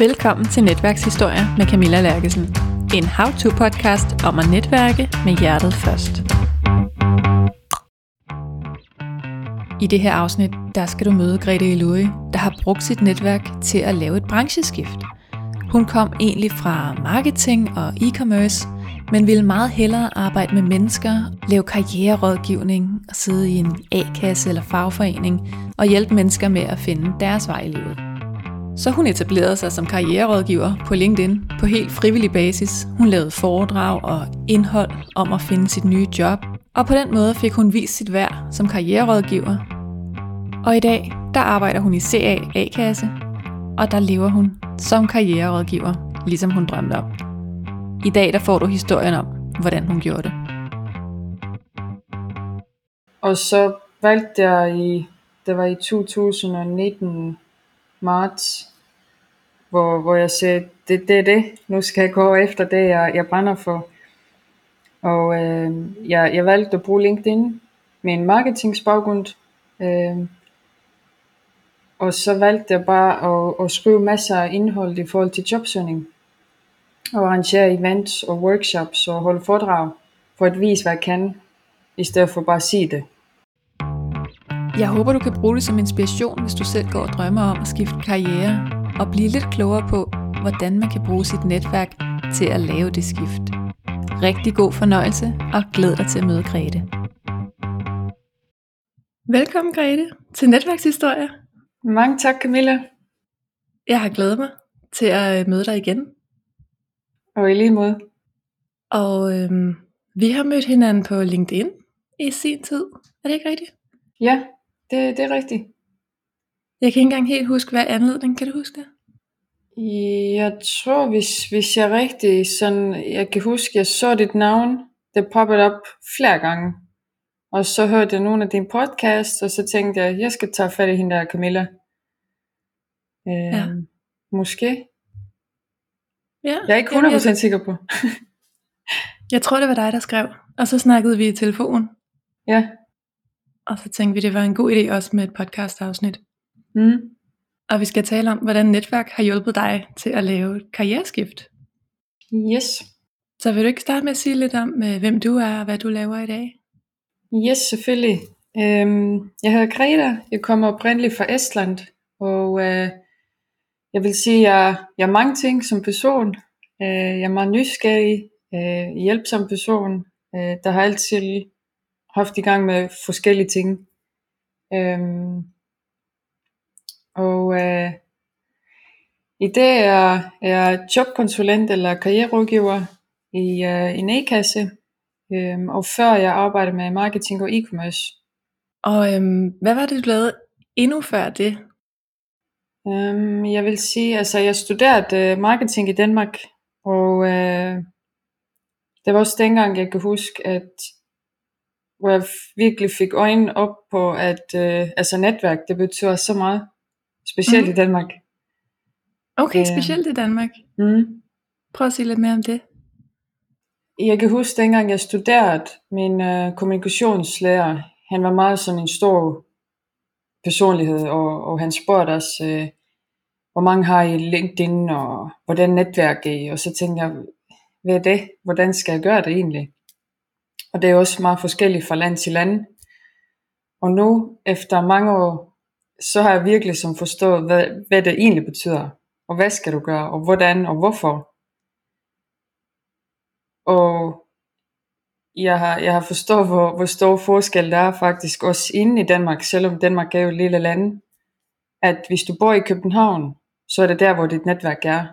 Velkommen til Netværkshistorier med Camilla Lærkesen. En how-to-podcast om at netværke med hjertet først. I det her afsnit, der skal du møde Grete Eloi, der har brugt sit netværk til at lave et brancheskift. Hun kom egentlig fra marketing og e-commerce, men ville meget hellere arbejde med mennesker, lave karriererådgivning og sidde i en A-kasse eller fagforening og hjælpe mennesker med at finde deres vej i livet. Så hun etablerede sig som karriererådgiver på LinkedIn på helt frivillig basis. Hun lavede foredrag og indhold om at finde sit nye job, og på den måde fik hun vist sit værd som karriererådgiver. Og i dag, der arbejder hun i CA A-kasse, og der lever hun som karriererådgiver, ligesom hun drømte om. I dag der får du historien om, hvordan hun gjorde det. Og så valgte jeg i, det var i 2019 marts, hvor, hvor jeg sagde, det, det er det, nu skal jeg gå efter det, jeg, jeg brænder for. Og øh, jeg, jeg valgte at bruge LinkedIn med en marketingsbaggrund. Øh, og så valgte jeg bare at, at skrive masser af indhold i forhold til jobsøgning. Og arrangere events og workshops og holde foredrag for at vise, hvad jeg kan, i stedet for bare at sige det. Jeg håber, du kan bruge det som inspiration, hvis du selv går og drømmer om at skifte karriere og blive lidt klogere på, hvordan man kan bruge sit netværk til at lave det skift. Rigtig god fornøjelse og glæd dig til at møde Grete. Velkommen Grete til Netværkshistorie. Mange tak Camilla. Jeg har glædet mig til at møde dig igen. Og i lige måde. Og øhm, vi har mødt hinanden på LinkedIn i sin tid. Er det ikke rigtigt? Ja, det, det er rigtigt. Jeg kan ikke engang helt huske, hvad anledning. Kan du huske det? Jeg tror, hvis, hvis jeg rigtig sådan, jeg kan huske, jeg så dit navn, det poppede op flere gange. Og så hørte jeg nogle af dine podcast, og så tænkte jeg, jeg skal tage fat i hende der Camilla. Øh, ja. Måske. Ja, jeg er ikke 100% jamen, jeg... sikker på. jeg tror, det var dig, der skrev. Og så snakkede vi i telefon. Ja. Og så tænkte vi, det var en god idé også med et podcast afsnit. Mm. Og vi skal tale om, hvordan netværk har hjulpet dig til at lave et karriereskift. Yes. Så vil du ikke starte med at sige lidt om, øh, hvem du er og hvad du laver i dag? Yes, selvfølgelig. Øhm, jeg hedder Greta. Jeg kommer oprindeligt fra Estland. Og øh, jeg vil sige, at jeg, jeg er mange ting som person. Øh, jeg er meget nysgerrig, øh, hjælpsom person, øh, der har altid haft i gang med forskellige ting. Øhm, og øh, i dag er jeg jobkonsulent eller karriererådgiver i øh, en A-kasse, øhm, og før jeg arbejdede med marketing og e-commerce. Og øhm, hvad var det, du lavede endnu før det? Øhm, jeg vil sige, altså jeg studerede øh, marketing i Danmark, og øh, det var også dengang, jeg kan huske, at hvor jeg virkelig fik øjnene op på, at øh, altså netværk, det betyder så meget. Specielt mm. i Danmark. Okay, øh, specielt i Danmark. Mm. Prøv at sige lidt mere om det. Jeg kan huske dengang jeg studerede, min øh, kommunikationslærer, han var meget sådan en stor personlighed, og, og han spurgte os, øh, hvor mange har I LinkedIn, og hvordan netværk I, og så tænkte jeg, hvad er det? Hvordan skal jeg gøre det egentlig? Og det er også meget forskelligt fra land til land. Og nu, efter mange år, så har jeg virkelig som forstået, hvad, hvad det egentlig betyder. Og hvad skal du gøre, og hvordan, og hvorfor. Og jeg har, jeg har forstået, hvor, hvor stor forskel der er faktisk også inde i Danmark, selvom Danmark er jo et lille land, at hvis du bor i København, så er det der, hvor dit netværk er.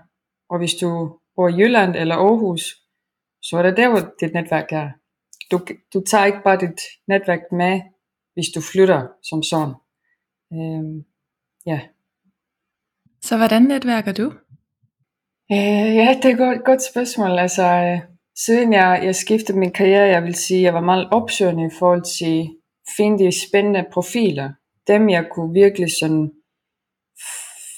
Og hvis du bor i Jylland eller Aarhus, så er det der, hvor dit netværk er. Du, du tager ikke bare dit netværk med, hvis du flytter som sådan. Øhm, ja. Så hvordan netværker du? Øh, ja, det er et godt, godt spørgsmål. Altså, øh, siden jeg, jeg skiftede min karriere, jeg vil sige, jeg var meget opsøgende i forhold til at finde de spændende profiler. Dem jeg kunne virkelig sådan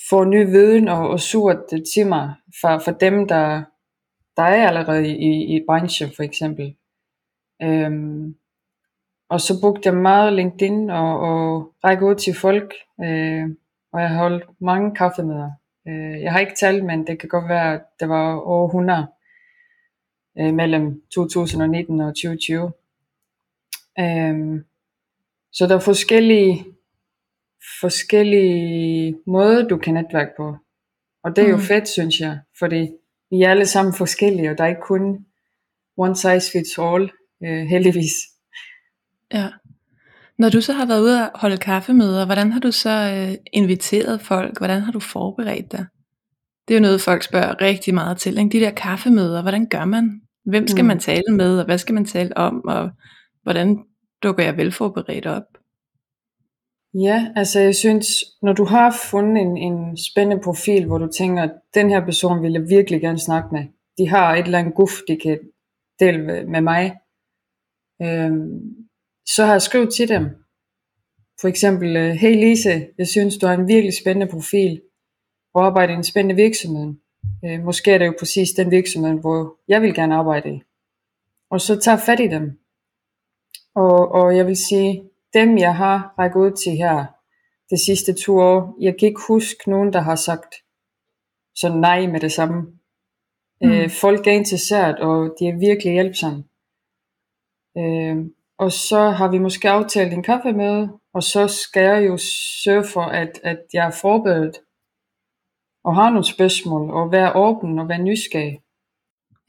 få ny viden og, og suge det til mig for, for dem, der, der er allerede i, i branchen for eksempel. Øhm, og så brugte jeg meget LinkedIn og, og række ud til folk, øh, og jeg holdt mange kaffemøder Øh, jeg har ikke talt, men det kan godt være, at det var over 100 øh, mellem 2019 og 2020. Øh, så der er forskellige, forskellige måder, du kan netværke på. Og det er jo Mm. fedt, synes jeg, fordi vi er alle sammen forskellige, og der er ikke kun one size fits all, øh, heldigvis. Ja. Når du så har været ude og holde kaffemøder, hvordan har du så øh, inviteret folk? Hvordan har du forberedt dig? Det er jo noget, folk spørger rigtig meget til. Ikke? De der kaffemøder, hvordan gør man? Hvem skal Mm. man tale med, og hvad skal man tale om, og hvordan dukker jeg velforberedt op? Ja, altså jeg synes, når du har fundet en, en spændende profil, hvor du tænker, at den her person vil jeg virkelig gerne snakke med. De har et eller andet guf, de kan dele med, mig. Øhm, så har jeg skrevet til dem. For eksempel, øh, hey Lise, jeg synes, du har en virkelig spændende profil, og arbejder i en spændende virksomhed. Øh, måske er det jo præcis den virksomhed, hvor jeg vil gerne arbejde i. Og så tager fat i dem. Og, og jeg vil sige, dem jeg har rækket ud til her de sidste to år, jeg kan ikke huske nogen, der har sagt så nej med det samme. Mm. Mm. Øh, folk er interesseret, og de er virkelig hjælpsomme. Øh, og så har vi måske aftalt en kaffemøde, og så skal jeg jo sørge for, at, at jeg er forberedt, og har nogle spørgsmål, og være åben og være nysgerrig.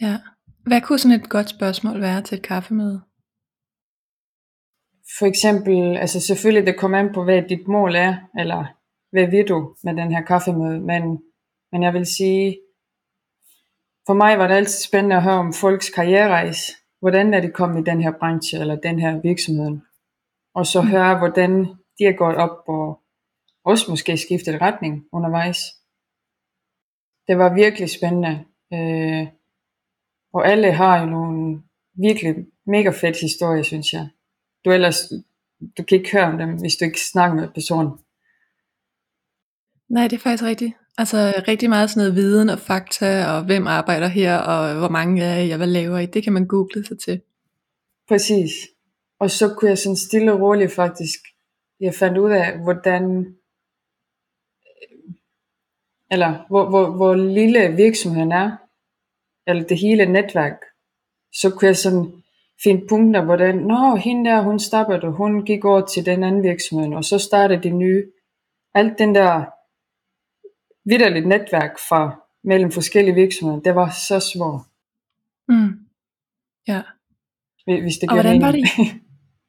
Ja. Hvad kunne sådan et godt spørgsmål være til et kaffemøde? For eksempel, altså selvfølgelig det kommer an på, hvad dit mål er, eller hvad vil du med den her kaffemøde, men, men jeg vil sige, for mig var det altid spændende at høre om folks karriererejse. Hvordan er det kommet i den her branche, eller den her virksomhed? Og så høre, hvordan de er gået op, og også måske skiftet retning undervejs. Det var virkelig spændende. Øh, og alle har jo nogle virkelig mega fed historie, synes jeg. Du ellers, du kan ikke høre om dem, hvis du ikke snakker med personen. Nej, det er faktisk rigtigt. Altså rigtig meget sådan noget viden og fakta, og hvem arbejder her, og hvor mange er jeg, hvad laver I, det kan man google sig til. Præcis. Og så kunne jeg sådan stille og roligt faktisk, jeg fandt ud af, hvordan, eller hvor, hvor, hvor lille virksomheden er, eller det hele netværk, så kunne jeg sådan finde punkter, hvordan, nå, hende der, hun stoppede, og hun gik over til den anden virksomhed, og så startede de nye. Alt den der vidderligt netværk fra mellem forskellige virksomheder, det var så svært, Mm. Ja. hvis det Og giver hvordan var mening. det?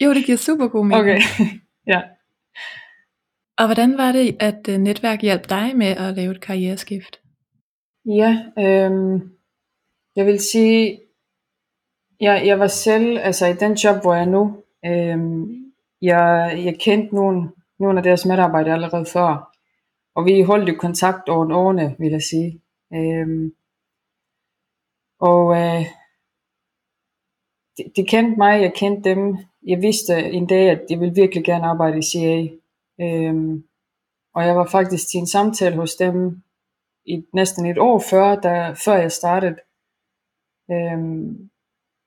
Jo, det giver super god mening. Okay, ja. Og hvordan var det, at øh, netværk hjalp dig med at lave et karriereskift? Ja, øhm, jeg vil sige, jeg, jeg var selv, altså i den job, hvor jeg er nu, øhm, jeg, jeg kendte nogle, nogle af deres medarbejdere allerede før, og vi holdt jo kontakt over årene, vil jeg sige. Øhm, og øh, de, de kendte mig, jeg kendte dem. Jeg vidste en dag, at jeg ville virkelig gerne arbejde i CA. Øhm, og jeg var faktisk til en samtale hos dem i næsten et år før, da, før jeg startede. Øhm,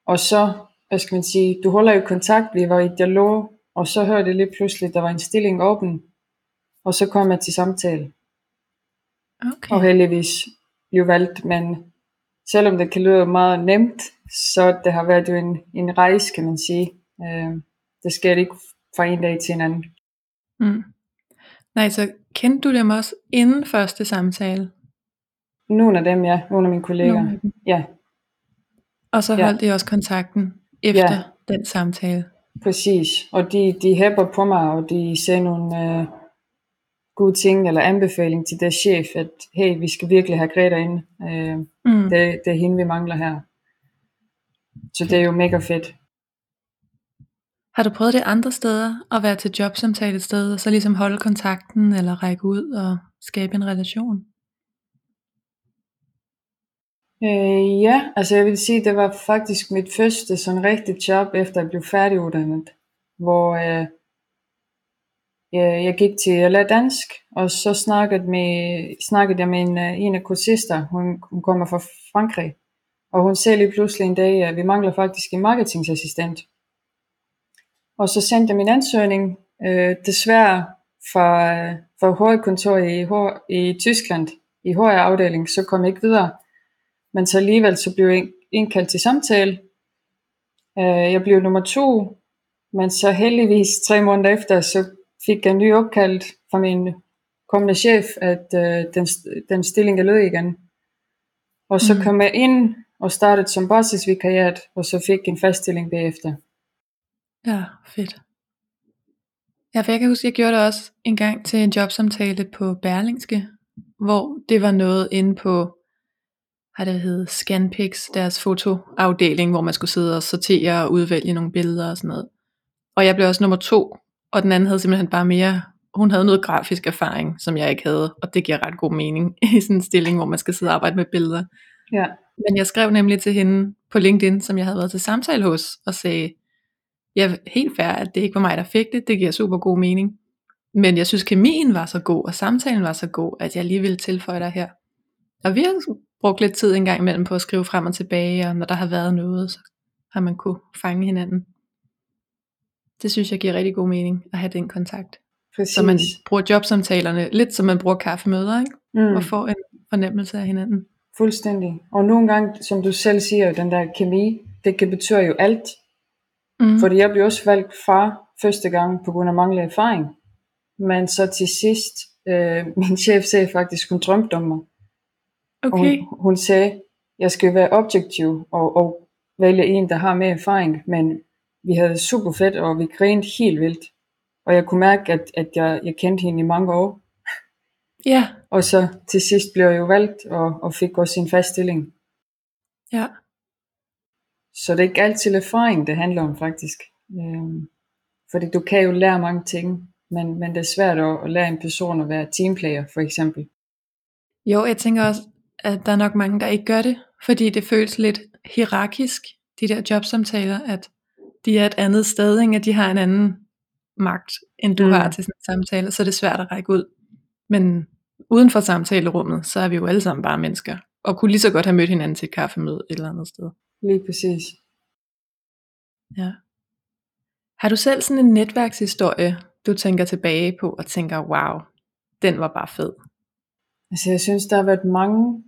og så, hvad skal man sige, du holder jo kontakt, vi var i dialog, og så hørte jeg lige pludselig, der var en stilling åben, og så kom jeg til samtale, Okay. og heldigvis blev valgt, men selvom det kan lyde meget nemt, så det har været jo en, en rejse, kan man sige. Øhm, det sker ikke fra en dag til en anden. Mm. Nej, så kendte du dem også inden første samtale? Nogle af dem, ja, nogle af mine kolleger. Nogle af dem. Ja, Og så Ja. holdt I også kontakten efter Ja. den samtale? Præcis, og de, de hæpper på mig, og de siger nogle øh, gode ting, eller anbefaling til deres chef, at hey, vi skal virkelig have Greta ind. Øh, Mm. det, det er hende, vi mangler her. Så det er jo mega fedt. Har du prøvet det andre steder, at være til jobsamtale et sted, og så ligesom holde kontakten, eller række ud og skabe en relation? Øh, ja, altså jeg vil sige, det var faktisk mit første sådan rigtige job, efter jeg blev færdiguddannet, hvor øh, jeg, jeg gik til, at lære dansk, og så snakkede, med, snakkede jeg med en, øh, en af kursister, hun, hun kommer fra Frankrig, og hun sagde lige pludselig en dag, at vi mangler faktisk en marketingassistent. Og så sendte jeg min ansøgning, øh, desværre fra, fra hovedkontor i, HR, i Tyskland, i HR-afdelingen, så kom jeg ikke videre. Men så alligevel så blev jeg indkaldt til samtale. Øh, jeg blev nummer to, men så heldigvis tre måneder efter, så fik en ny opkald fra min kommende chef, at øh, den, den stilling er lød igen. Og så mm. kom jeg ind og startede som basisvikariat, og så fik en fast stilling bagefter. Ja, fedt. Ja, for jeg kan huske, jeg gjorde det også en gang til en jobsamtale på Berlingske, hvor det var noget inde på, har det hedder Scanpix, deres fotoafdeling, hvor man skulle sidde og sortere og udvælge nogle billeder og sådan noget. Og jeg blev også nummer to, og den anden havde simpelthen bare mere, hun havde noget grafisk erfaring, som jeg ikke havde, og det giver ret god mening i sådan en stilling, hvor man skal sidde og arbejde med billeder. Ja. Men jeg skrev nemlig til hende på LinkedIn, som jeg havde været til samtale hos, og sagde, jeg helt fair, at det ikke var mig, der fik det, det giver super god mening. Men jeg synes, kemien var så god, og samtalen var så god, at jeg lige ville tilføje dig her. Og vi har brugt lidt tid en gang imellem på at skrive frem og tilbage, og når der har været noget, så har man kunne fange hinanden. Det synes jeg giver rigtig god mening at have den kontakt. Præcis. Så man bruger jobsamtalerne lidt som man bruger kaffemøder, ikke? Mm. Og får en fornemmelse af hinanden. Fuldstændig. Og nogle gange, som du selv siger, den der kemi, det kan betyde jo alt. Mm. Fordi jeg blev også valgt fra første gang på grund af manglende erfaring. Men så til sidst, øh, min chef sagde faktisk, hun drømte om mig. Og Okay. hun, hun sagde, jeg skal være objektiv og, og vælge en, der har mere erfaring. Men vi havde super fedt, og vi grinede helt vildt. Og jeg kunne mærke, at, at jeg, jeg kendte hende i mange år. Ja, Og så til sidst blev jeg jo valgt, og, og fik også en fast stilling. ja. Så det er ikke altid erfaring, det handler om faktisk. Øhm, fordi du kan jo lære mange ting, men, men det er svært at, at lære en person at være teamplayer, for eksempel. Jo, jeg tænker også, at der er nok mange, der ikke gør det, fordi det føles lidt hierarkisk, de der jobsamtaler, at de er et andet sted, ikke? at de har en anden magt, end du Mm. har til sådan en samtale, så er det svært at række ud. Men uden for samtalerummet, så er vi jo alle sammen bare mennesker, og kunne lige så godt have mødt hinanden til et kaffemøde et eller andet sted. Lige præcis. Ja. Har du selv sådan en netværkshistorie, du tænker tilbage på og tænker, wow, den var bare fed? Altså jeg synes, der har været mange,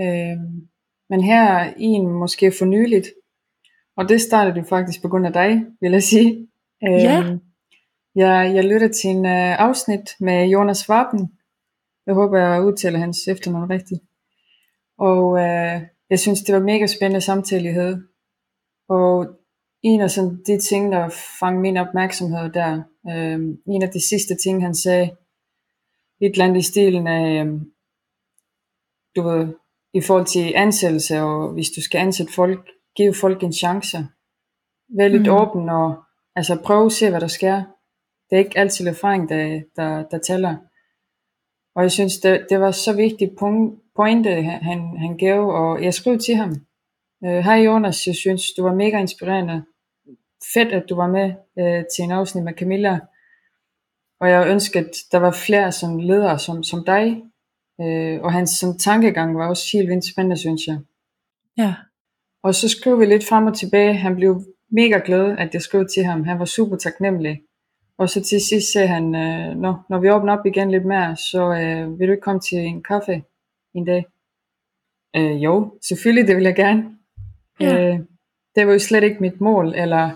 øhm, men her er en måske for nyligt, og det startede jo faktisk på grund af dig, vil jeg sige. Ja. Øhm, jeg, jeg lyttede til en uh, afsnit med Jonas Warpen. Jeg håber, jeg udtaler hans efternavn rigtigt. Og uh, jeg synes, det var mega spændende samtale, I havde. Og en af sådan de ting, der fangede min opmærksomhed der, øhm, en af de sidste ting, han sagde, et eller andet i stilen af, øhm, du ved, i forhold til ansættelse, og hvis du skal ansætte folk, give folk en chance. Vær lidt Mhm. åben, og altså prøv at se, hvad der sker. Det er ikke altid erfaring, der, der, der tæller. Og jeg synes, det, det var så vigtigt point, pointe, han, han, han gav, og jeg skrev til ham. Øh, Hej Jonas, jeg synes, du var mega inspirerende. Fedt, at du var med øh, til en afsnit med Camilla. Og jeg ønskede, at der var flere som ledere som, som dig. Øh, og hans som tankegang var også helt vildt spændende, synes jeg. Ja. Og så skrev vi lidt frem og tilbage. Han blev mega glad, at jeg skrev til ham. Han var super taknemmelig. Og så til sidst sagde han, øh, når, når vi åbner op igen lidt mere, så øh, vil du ikke komme til en kaffe en dag? Øh, jo, selvfølgelig, det vil jeg gerne. Ja. Øh, det var jo slet ikke mit mål eller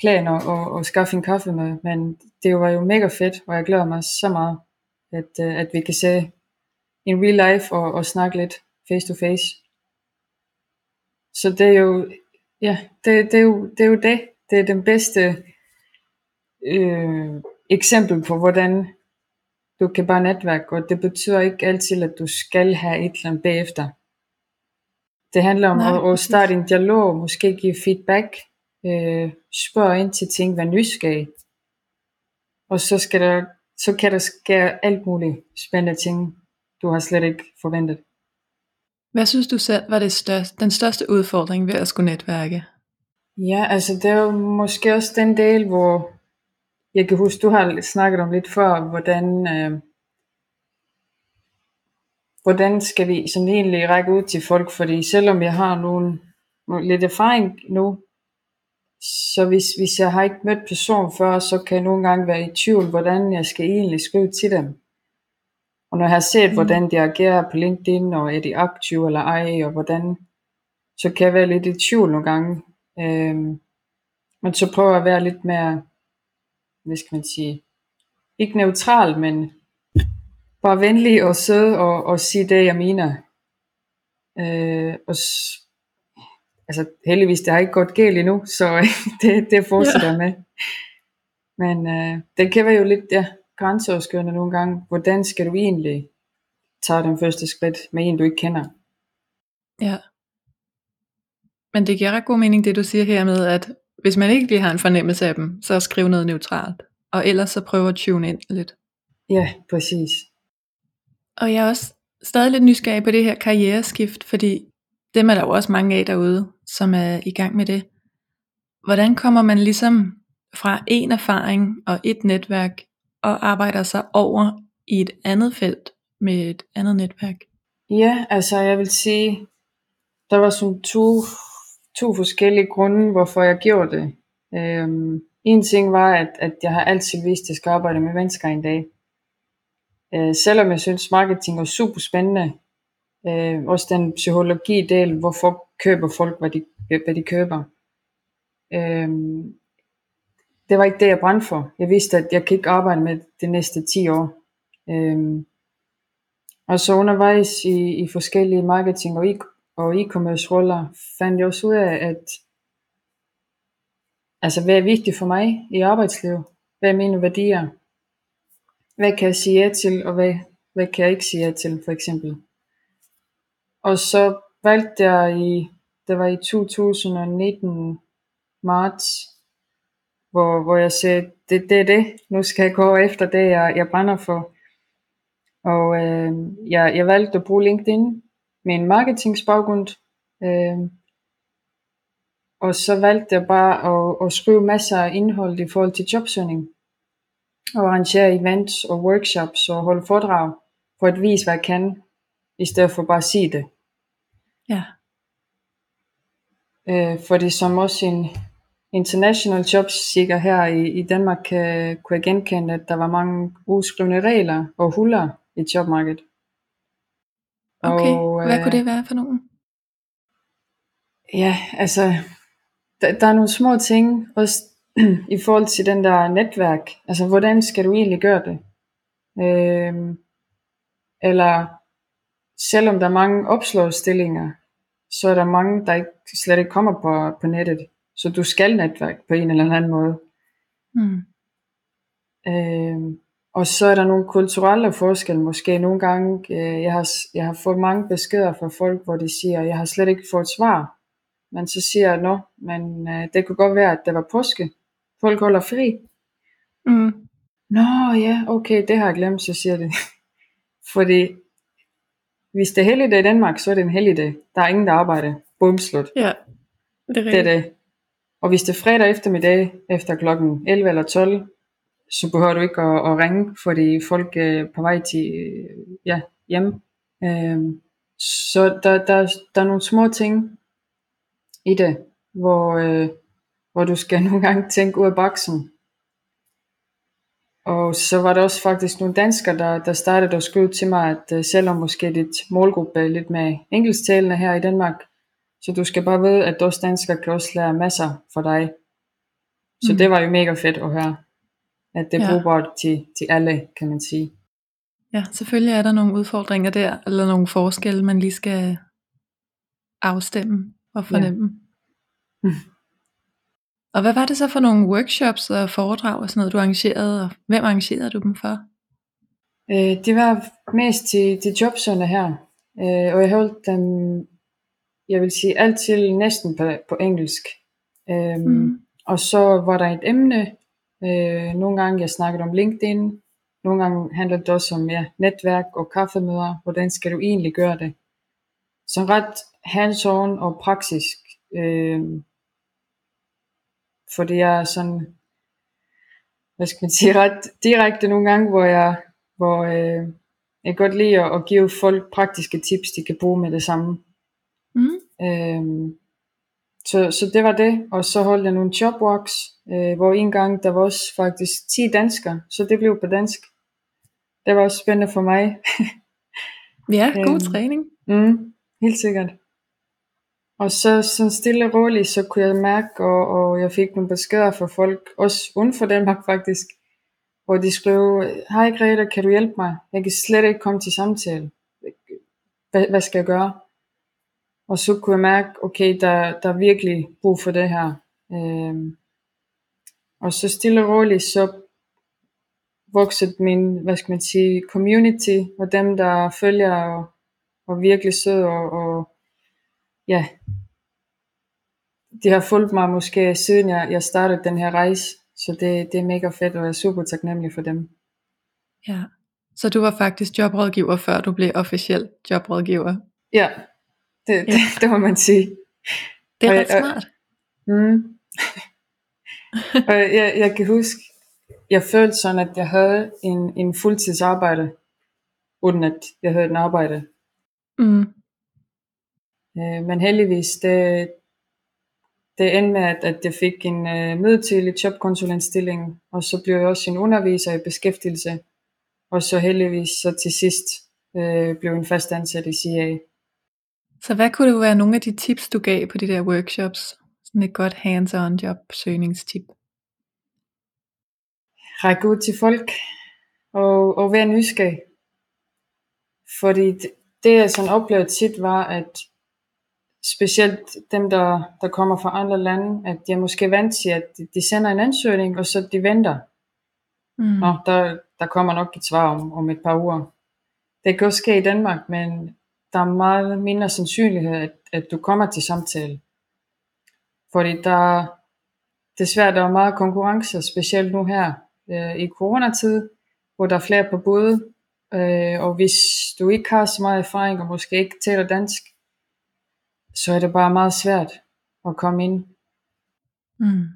plan at, at, at skaffe en kaffe med, men det var jo mega fedt, og jeg glæder mig så meget, at, øh, at vi kan se en real life og, og snakke lidt face to face. Så det er jo, ja, det, det, er, jo, det er jo det. Det er den bedste øh, eksempel på, hvordan du kan bare netværke, og det betyder ikke altid, at du skal have et eller andet bagefter. Det handler om Nej, at, at starte en dialog, måske give feedback, øh, spørge ind til ting, vær nysgerrig. Og så, skal der, så kan der ske alt muligt spændende ting, du har slet ikke forventet. Hvad synes du selv var det største, den største udfordring ved at skulle netværke? Ja, altså det er jo måske også den del, hvor jeg kan huske, du har snakket om lidt før, hvordan, øh, hvordan skal vi sådan egentlig række ud til folk, fordi selvom jeg har nogle, nogle lidt erfaring nu, så hvis, hvis jeg har ikke mødt personen før, så kan jeg nogle gange være i tvivl, hvordan jeg skal egentlig skrive til dem. Og når jeg har set, mm. hvordan de agerer på LinkedIn, og er de aktive eller ej, og hvordan, så kan jeg være lidt i tvivl nogle gange. Øhm, men så prøver jeg at være lidt mere, hvad skal man sige, ikke neutral, men bare venlig og sød og, og sige det, jeg mener. Øh, og altså heldigvis, det har ikke gået galt endnu, så det, det fortsætter ja. med. Men øh, det kan være jo lidt ja, grænseoverskridende nogle gange. Hvordan skal du egentlig tage den første skridt med en, du ikke kender? Ja. Men det giver ret god mening, det du siger her med, at hvis man ikke lige har en fornemmelse af dem, så skriv noget neutralt. Og ellers så prøv at tune ind lidt. Ja, præcis. Og jeg er også stadig lidt nysgerrig på det her karriereskift, fordi dem er der jo også mange af derude, som er i gang med det. Hvordan kommer man ligesom fra en erfaring og et netværk og arbejder sig over i et andet felt med et andet netværk? Ja, altså jeg vil sige, der var sådan to, to forskellige grunde, hvorfor jeg gjorde det. Øhm, en ting var, at, at jeg har altid vist, at jeg skal arbejde med mennesker en dag. Øh, selvom jeg synes, marketing er super spændende, øh, også den psykologi-del, hvorfor køber folk, hvad de, hvad de køber. Øh, det var ikke det, jeg brændte for. Jeg vidste, at jeg kan ikke arbejde med de næste 10 år. Øhm, og så undervejs i, i forskellige marketing og, e- og e-commerce roller, fandt jeg også ud af, at altså, hvad er vigtigt for mig i arbejdslivet? Hvad er mine værdier? Hvad kan jeg sige ja til, og hvad, hvad kan jeg ikke sige ja til, for eksempel? Og så valgte jeg i, det var i 2019 marts, hvor, hvor jeg sagde, det, det er det, nu skal jeg gå efter det, jeg, jeg brænder for. Og øh, jeg, jeg valgte at bruge LinkedIn med en marketingsbaggrund. Øh, og så valgte jeg bare at, at skrive masser af indhold i forhold til jobsøgning. Og arrangere events og workshops og holde foredrag for at vise, hvad jeg kan, i stedet for bare at sige det. Ja. Øh, fordi som også en international jobseeker her i, i Danmark kan, kunne jeg genkende, at der var mange uskrivende regler og huller i jobmarkedet. Okay, og, hvad øh, kunne det være for nogen? Ja, altså, der, der er nogle små ting, også i forhold til den der netværk. Altså, hvordan skal du egentlig gøre det? Øh, eller selvom der er mange opslagsstillinger, så er der mange, der ikke, slet ikke kommer på, på nettet. Så du skal netværk på en eller anden måde. Mm. Øh, og så er der nogle kulturelle forskelle måske. Nogle gange, øh, jeg, har, jeg har fået mange beskeder fra folk, hvor de siger, jeg har slet ikke fået svar. Men så siger jeg, nå, men øh, det kunne godt være, at det var påske. Folk holder fri. Mm. Nå ja, okay, det har jeg glemt, så siger det. Fordi hvis det er helligdag i Danmark, så er det en helligdag. Der er ingen, der arbejder. Bum, slut. Ja, det er Det er det. Og hvis det er fredag eftermiddag, efter klokken 11 eller 12, så behøver du ikke at, at ringe, fordi folk er på vej til øh, ja, hjem. Øhm, så der, der, der er nogle små ting i det, hvor, øh, hvor du skal nogle gange tænke ud af boksen. Og så var der også faktisk nogle danskere, der, der startede at skrive til mig, at øh, selvom måske dit målgruppe er lidt mere engelsktalende her i Danmark, så du skal bare vide, at også danskere kan også lære masser for dig. Så mm. det var jo mega fedt at høre, at det er ja. brugbart til, til alle, kan man sige. Ja, selvfølgelig er der nogle udfordringer der, eller nogle forskelle, man lige skal afstemme og fornemme. Ja. Mm. Og hvad var det så for nogle workshops og foredrag og sådan noget, du arrangerede, og hvem arrangerede du dem for? Øh, det var mest til, til jobsøgende her, øh, og jeg holdt dem, jeg vil sige, altid næsten på, på engelsk. Øh, mm. Og så var der et emne, øh, nogle gange jeg snakkede om LinkedIn, nogle gange handler det også om ja, netværk og kaffemøder, hvordan skal du egentlig gøre det. Så ret hands-on og praktisk. Øh, fordi jeg er sådan, hvad skal man sige, ret direkte nogle gange, hvor jeg, hvor øh, jeg godt lide at, at give folk praktiske tips, de kan bruge med det samme. Øhm, så, så det var det, og så holdt jeg nogle jobwalks, øh, hvor en gang der var også faktisk 10 danskere, så det blev på dansk. det var også spændende for mig. Ja, god Øhm. træning. Mm, helt sikkert. Og så sådan stille og roligt, så kunne jeg mærke, og, og jeg fik nogle beskeder fra folk, også uden for Danmark faktisk, hvor de skrev, hej Greta, kan du hjælpe mig? Jeg kan slet ikke komme til samtale. Hvad, hvad skal jeg gøre? Og så kunne jeg mærke, okay, der, der er virkelig brug for det her. Øhm, og så stille og roligt, så vokset min, hvad skal man sige, community, og dem, der følger, og, og virkelig sød, og, og ja, de har fulgt mig måske siden jeg, jeg startede den her rejse, så det, det er mega fedt, og jeg er super taknemmelig for dem. Ja. Så du var faktisk jobrådgiver, før du blev officiel jobrådgiver. Ja, det, Ja. det, det må man sige. Det er Og- ret og- smart. Mm. og jeg, jeg kan huske, jeg følte sådan, at jeg havde en, en fuldtidsarbejde, uden at jeg havde en arbejde. Mm. Øh, men heldigvis, det, det endte med, at, at jeg fik en øh, midlertidig jobkonsulentstilling, og så blev jeg også en underviser i beskæftigelse, og så heldigvis så til sidst øh, blev en fast ansat i CA. Så hvad kunne det være nogle af de tips, du gav på de der workshops? Sådan et godt hands-on jobsøgningstip. række ud til folk og, og være nysgerrig. Fordi det, det jeg sådan oplevede tit var, at specielt dem, der, der kommer fra andre lande, at de er måske vant til, at de- de sender en ansøgning, og så de venter. Mm. Nå, der, der kommer nok et svar om, om et par uger. Det kan også ske i Danmark, men der er meget mindre sandsynlighed, at, at du kommer til samtale. Fordi der, desværre der er meget konkurrence, specielt nu her øh, i coronatid, hvor der er flere på både. Øh, og hvis du ikke har så meget erfaring, og måske ikke taler dansk, så er det bare meget svært at komme ind. Mm.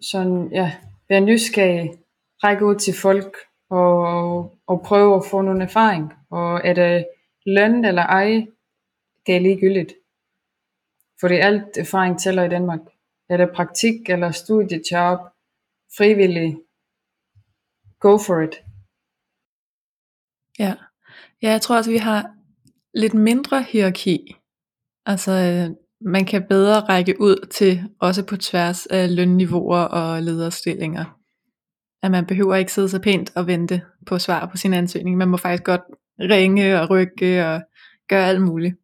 sådan, ja, være nysgerrig, række ud til folk og, og prøve at få nogle erfaring. Og er det løn eller ej, det er ligegyldigt. Fordi alt erfaring tæller i Danmark. Er det praktik eller studiejob, frivillig, go for it. Ja. ja, jeg tror også, vi har lidt mindre hierarki. Altså, øh, man kan bedre række ud til, også på tværs af lønniveauer og lederstillinger. At man behøver ikke sidde så pænt og vente på svar på sin ansøgning. Man må faktisk godt ringe og rykke og gøre alt muligt.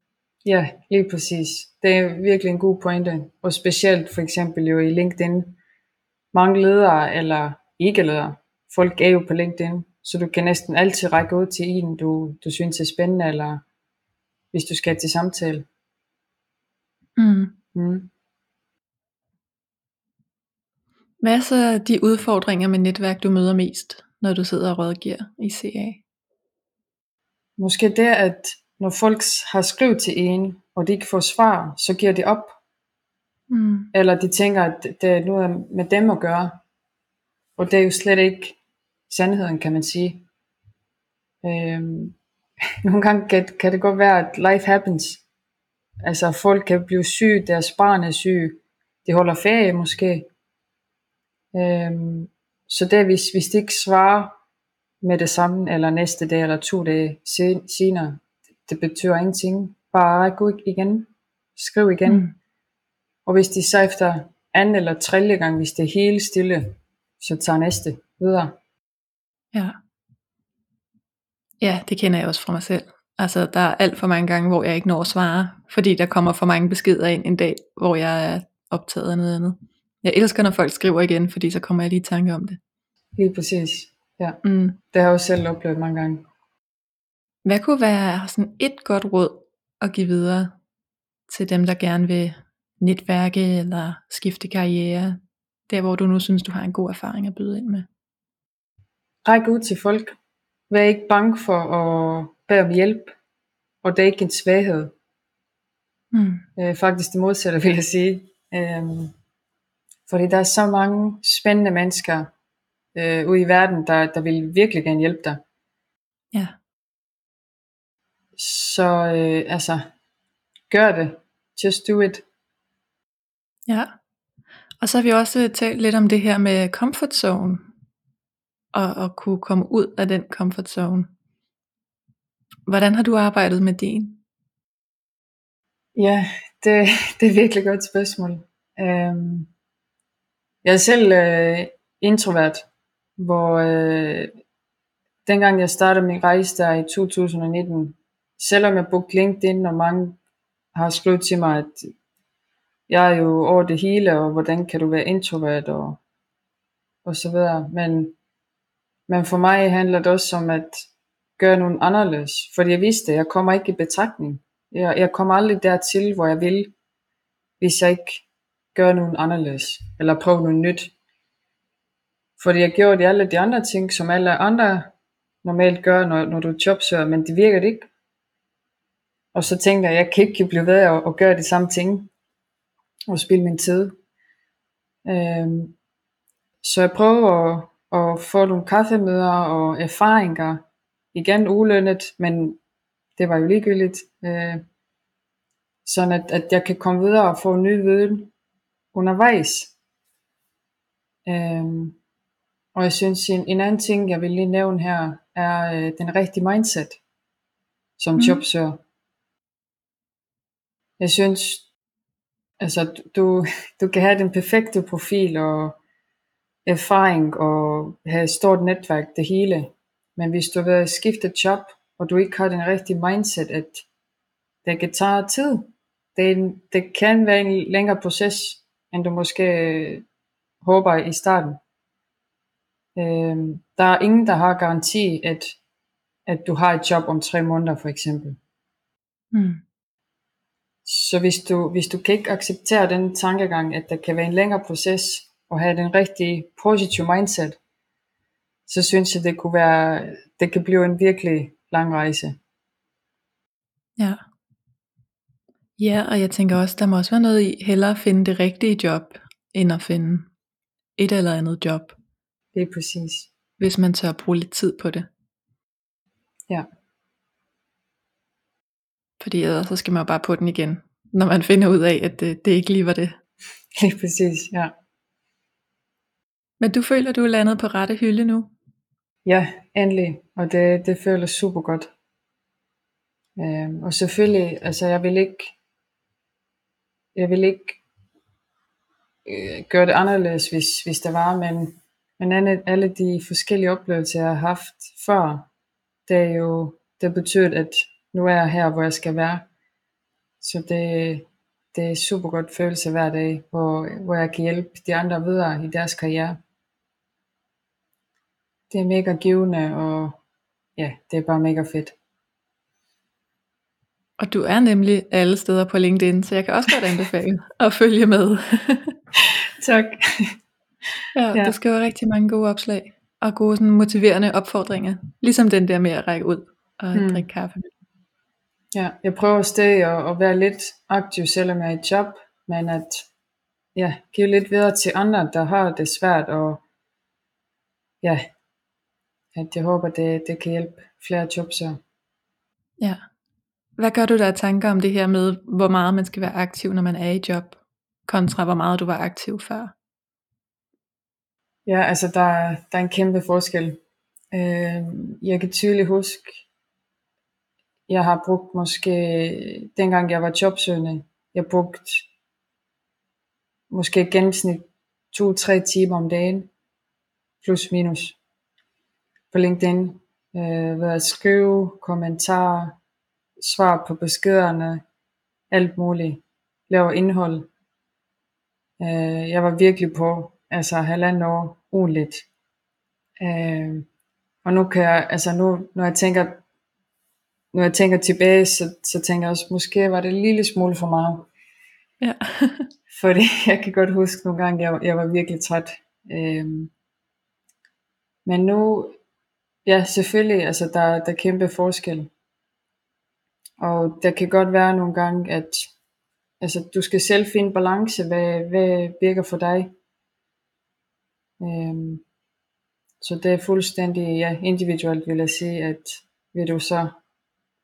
Ja, lige præcis. Det er virkelig en god pointe. Og specielt for eksempel jo i LinkedIn. Mange ledere eller ikke ledere, folk er jo på LinkedIn, så du kan næsten altid række ud til en, du, du synes er spændende, eller hvis du skal til samtale. Mm. Mm. Hvad er så de udfordringer med netværk, du møder mest, når du sidder og rådgiver i CA? Måske det, at når folk har skrevet til en, og de ikke får svar, så giver de op. Mm. Eller de tænker, at det er noget med dem at gøre. Og det er jo slet ikke sandheden, kan man sige. Øhm, nogle gange kan, kan det godt være, at life happens. Altså folk kan blive syge, deres barn er syg, de holder ferie måske. Øhm, så det hvis, hvis de ikke svarer med det samme, eller næste dag, eller to dage sen- senere, det betyder ingenting. Bare ud igen, skriv igen. Mm. Og hvis de så efter anden eller tredje gang, hvis det er helt stille, så tager næste videre. Ja. Ja, det kender jeg også fra mig selv. Altså, der er alt for mange gange, hvor jeg ikke når at svare, fordi der kommer for mange beskeder ind en dag, hvor jeg er optaget af noget andet. Jeg elsker, når folk skriver igen, fordi så kommer jeg lige i tanke om det. Lige præcis. Ja, Mm. det har jeg også selv oplevet mange gange. Hvad kunne være sådan et godt råd at give videre til dem, der gerne vil netværke eller skifte karriere, der hvor du nu synes, du har en god erfaring at byde ind med? Ræk ud til folk. Vær ikke bange for at bede om hjælp. Og det er ikke en svaghed. Mm. Øh, faktisk det modsatte, vil jeg sige. Øhm, fordi der er så mange spændende mennesker øh, ude i verden, der, der vil virkelig gerne hjælpe dig. Ja. Så øh, altså, gør det. Just do it. Ja. Og så har vi også talt lidt om det her med comfort zone. og, og kunne komme ud af den comfort zone. Hvordan har du arbejdet med din? Ja, det, det er virkelig godt spørgsmål. Um, jeg er selv uh, introvert, hvor øh, dengang jeg startede min rejse der i 2019, selvom jeg brugte LinkedIn, og mange har skrevet til mig, at jeg er jo over det hele, og hvordan kan du være introvert, og, og så videre. Men, men for mig handler det også om at gøre noget anderledes, fordi jeg vidste, at jeg kommer ikke i betragtning. Jeg, jeg kommer aldrig dertil, hvor jeg vil, hvis jeg ikke gør nogen anderledes, eller prøver noget nyt. Fordi jeg gjorde de alle de andre ting, som alle andre normalt gør, når, når du jobsøger, men det virker det ikke. Og så tænkte jeg, jeg kan ikke blive ved at, at gøre de samme ting, og spille min tid. Øhm, så jeg prøver at, at få nogle kaffemøder og erfaringer, igen ulønnet, men det var jo ligegyldigt, øh, sådan at, at jeg kan komme videre og få ny viden undervejs. Øhm, og jeg synes, en, en anden ting, jeg vil lige nævne her, er øh, den rigtige mindset som mm. jobsøger. Jeg synes, altså du, du kan have den perfekte profil og erfaring og have et stort netværk, det hele. Men hvis du vil skifte job, og du ikke har den rigtige mindset, at det kan tage tid. Det, det kan være en længere proces, end du måske øh, håber i starten. Øhm, der er ingen, der har garanti, at, at du har et job om tre måneder for eksempel. Mm. Så hvis du, hvis du kan ikke acceptere den tankegang, at der kan være en længere proces, og have den rigtige positive mindset, så synes jeg, det kunne være, det kan blive en virkelig lang rejse. Ja. Ja, og jeg tænker også, der må også være noget i hellere finde det rigtige job, end at finde et eller andet job. Det er præcis. Hvis man tør bruge lidt tid på det. Ja. Fordi ellers så skal man jo bare på den igen, når man finder ud af, at det, det ikke lige var det. Lige præcis, ja. Men du føler, du er landet på rette hylde nu? Ja, endelig. Og det, det føles super godt. Øhm, og selvfølgelig, altså jeg vil ikke, jeg vil ikke øh, gøre det anderledes, hvis, hvis der var, men, men alle, alle de forskellige oplevelser, jeg har haft før, det er jo, det betyder, at nu er jeg her, hvor jeg skal være. Så det, det er super godt følelse hver dag, hvor, hvor jeg kan hjælpe de andre videre i deres karriere det er mega givende, og ja, det er bare mega fedt. Og du er nemlig alle steder på LinkedIn, så jeg kan også godt anbefale at følge med. tak. Ja, ja, du skriver rigtig mange gode opslag, og gode sådan, motiverende opfordringer. Ligesom den der med at række ud og hmm. drikke kaffe. Ja, jeg prøver at stå og, og være lidt aktiv, selvom jeg er i job, men at ja, give lidt videre til andre, der har det svært, og ja, at jeg håber, det, det kan hjælpe flere jobsøgere. Ja. Hvad gør du der tanker om det her med, hvor meget man skal være aktiv, når man er i job, kontra hvor meget du var aktiv før? Ja, altså der, der er en kæmpe forskel. Øh, jeg kan tydeligt huske, jeg har brugt måske, dengang jeg var jobsøgende, jeg brugt måske gennemsnit 2-3 timer om dagen, plus minus på LinkedIn øh, ved at skrive kommentarer, svar på beskederne, alt muligt, lave indhold. Øh, jeg var virkelig på, altså halvandet år ugenligt. Øh, og nu kan jeg, altså nu, når jeg tænker, når jeg tænker tilbage, så, så tænker jeg også, måske var det en lille smule for meget. Ja. Fordi jeg kan godt huske nogle gange, jeg, jeg var virkelig træt. Øh, men nu, Ja, selvfølgelig. Altså, der, der er kæmpe forskel. Og der kan godt være nogle gange, at altså, du skal selv finde balance, hvad, hvad virker for dig. Øhm, så det er fuldstændig ja, individuelt, vil jeg sige, at vil du så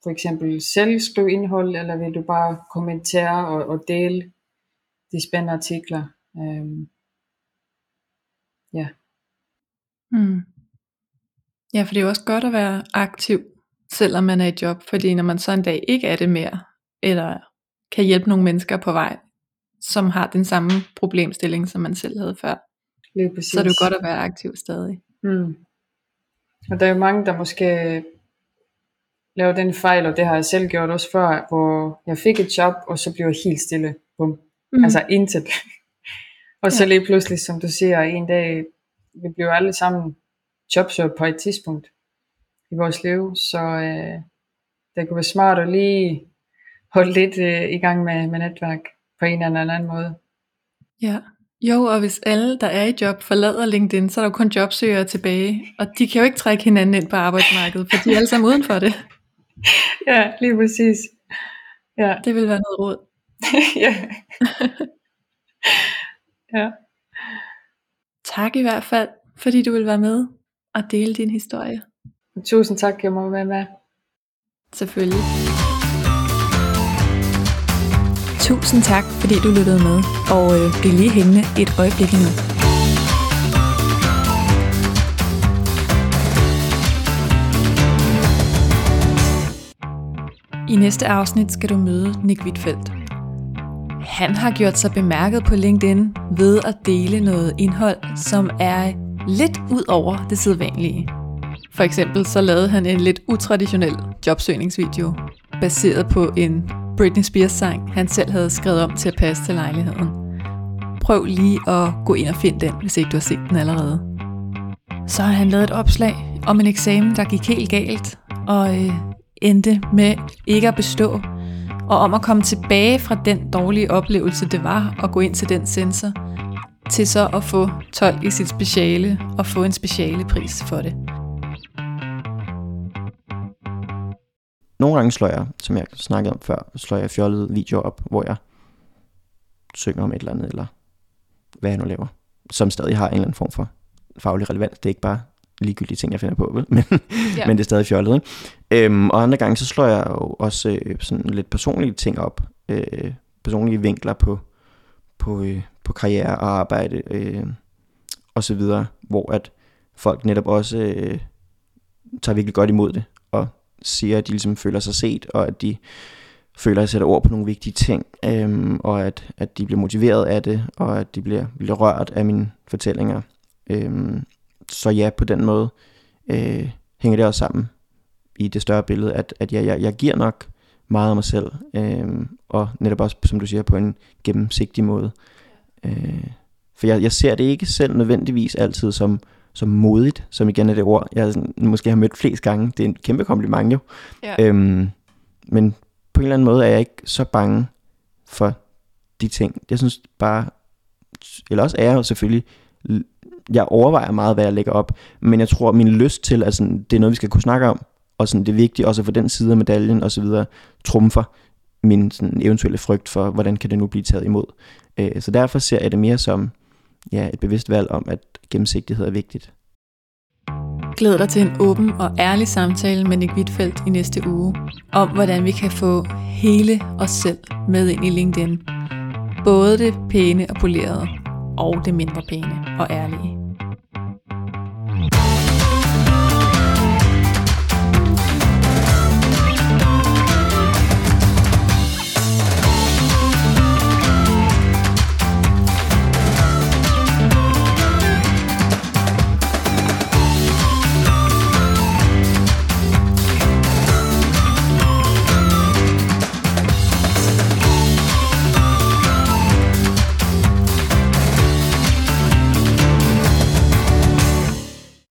for eksempel selv skrive indhold, eller vil du bare kommentere og, og dele de spændende artikler. Øhm, ja. Mm. Ja, for det er jo også godt at være aktiv, selvom man er i job, fordi når man så en dag ikke er det mere, eller kan hjælpe nogle mennesker på vej, som har den samme problemstilling, som man selv havde før, Lige præcis. så er det jo godt at være aktiv stadig. Mm. Og der er jo mange, der måske laver den fejl, og det har jeg selv gjort også før, hvor jeg fik et job, og så blev jeg helt stille. Bum. Mm. Altså intet. og så Ja. lige pludselig, som du siger, en dag, vi blev alle sammen jobsøgere på et tidspunkt i vores liv, så øh, det kunne være smart at lige holde lidt øh, i gang med, med netværk på en eller anden måde. Ja. Jo, og hvis alle, der er i job, forlader LinkedIn, så er der jo kun jobsøgere tilbage, og de kan jo ikke trække hinanden ind på arbejdsmarkedet, for de er alle sammen uden for det. Ja, lige præcis. Ja, Det vil være noget råd. ja. ja. Tak i hvert fald, fordi du vil være med og dele din historie. Tusind tak, jeg må være med. Selvfølgelig. Tusind tak, fordi du lyttede med, og øh, bliv lige hængende et øjeblik endnu. I næste afsnit skal du møde Nick Wittfeldt. Han har gjort sig bemærket på LinkedIn ved at dele noget indhold, som er lidt ud over det sædvanlige. For eksempel så lavede han en lidt utraditionel jobsøgningsvideo, baseret på en Britney Spears sang, han selv havde skrevet om til at passe til lejligheden. Prøv lige at gå ind og finde den, hvis ikke du har set den allerede. Så har han lavet et opslag om en eksamen, der gik helt galt, og øh, endte med ikke at bestå, og om at komme tilbage fra den dårlige oplevelse, det var at gå ind til den sensor, til så at få 12 i sit speciale og få en speciale pris for det. Nogle gange slår jeg, som jeg snakkede om før, slår jeg fjollede videoer op, hvor jeg synger om et eller andet, eller hvad jeg nu laver, som stadig har en eller anden form for faglig relevans. Det er ikke bare ligegyldige ting, jeg finder på, vel? Men, Ja. men det er stadig fjollet, ikke? Øhm, og andre gange, så slår jeg jo også øh, sådan lidt personlige ting op. Øh, personlige vinkler på, på, øh, på karriere og arbejde, øh, og så videre, hvor at folk netop også øh, tager virkelig godt imod det, og siger, at de ligesom føler sig set, og at de føler, at jeg sætter ord på nogle vigtige ting, øhm, og at, at de bliver motiveret af det, og at de bliver, bliver rørt af mine fortællinger. Øhm, så ja, på den måde øh, hænger det også sammen i det større billede, at, at jeg, jeg, jeg giver nok meget af mig selv, øhm, og netop også, som du siger, på en gennemsigtig måde. Øh, for jeg, jeg ser det ikke selv nødvendigvis altid som, som modigt, som igen er det ord, jeg sådan, måske har mødt flest gange. Det er en kæmpe kompliment jo. Ja. Øhm, men på en eller anden måde er jeg ikke så bange for de ting. Jeg synes bare, eller også er jeg jo selvfølgelig, jeg overvejer meget, hvad jeg lægger op, men jeg tror, at min lyst til, at sådan, det er noget, vi skal kunne snakke om, og sådan, det er vigtigt også få den side af medaljen og så videre, trumfer min sådan, eventuelle frygt for, hvordan kan det nu blive taget imod. Øh, så derfor ser jeg det mere som ja, et bevidst valg om, at gennemsigtighed er vigtigt. Glæd dig til en åben og ærlig samtale med Nick Wittfeldt i næste uge, om hvordan vi kan få hele os selv med ind i LinkedIn. Både det pæne og polerede, og det mindre pæne og ærlige.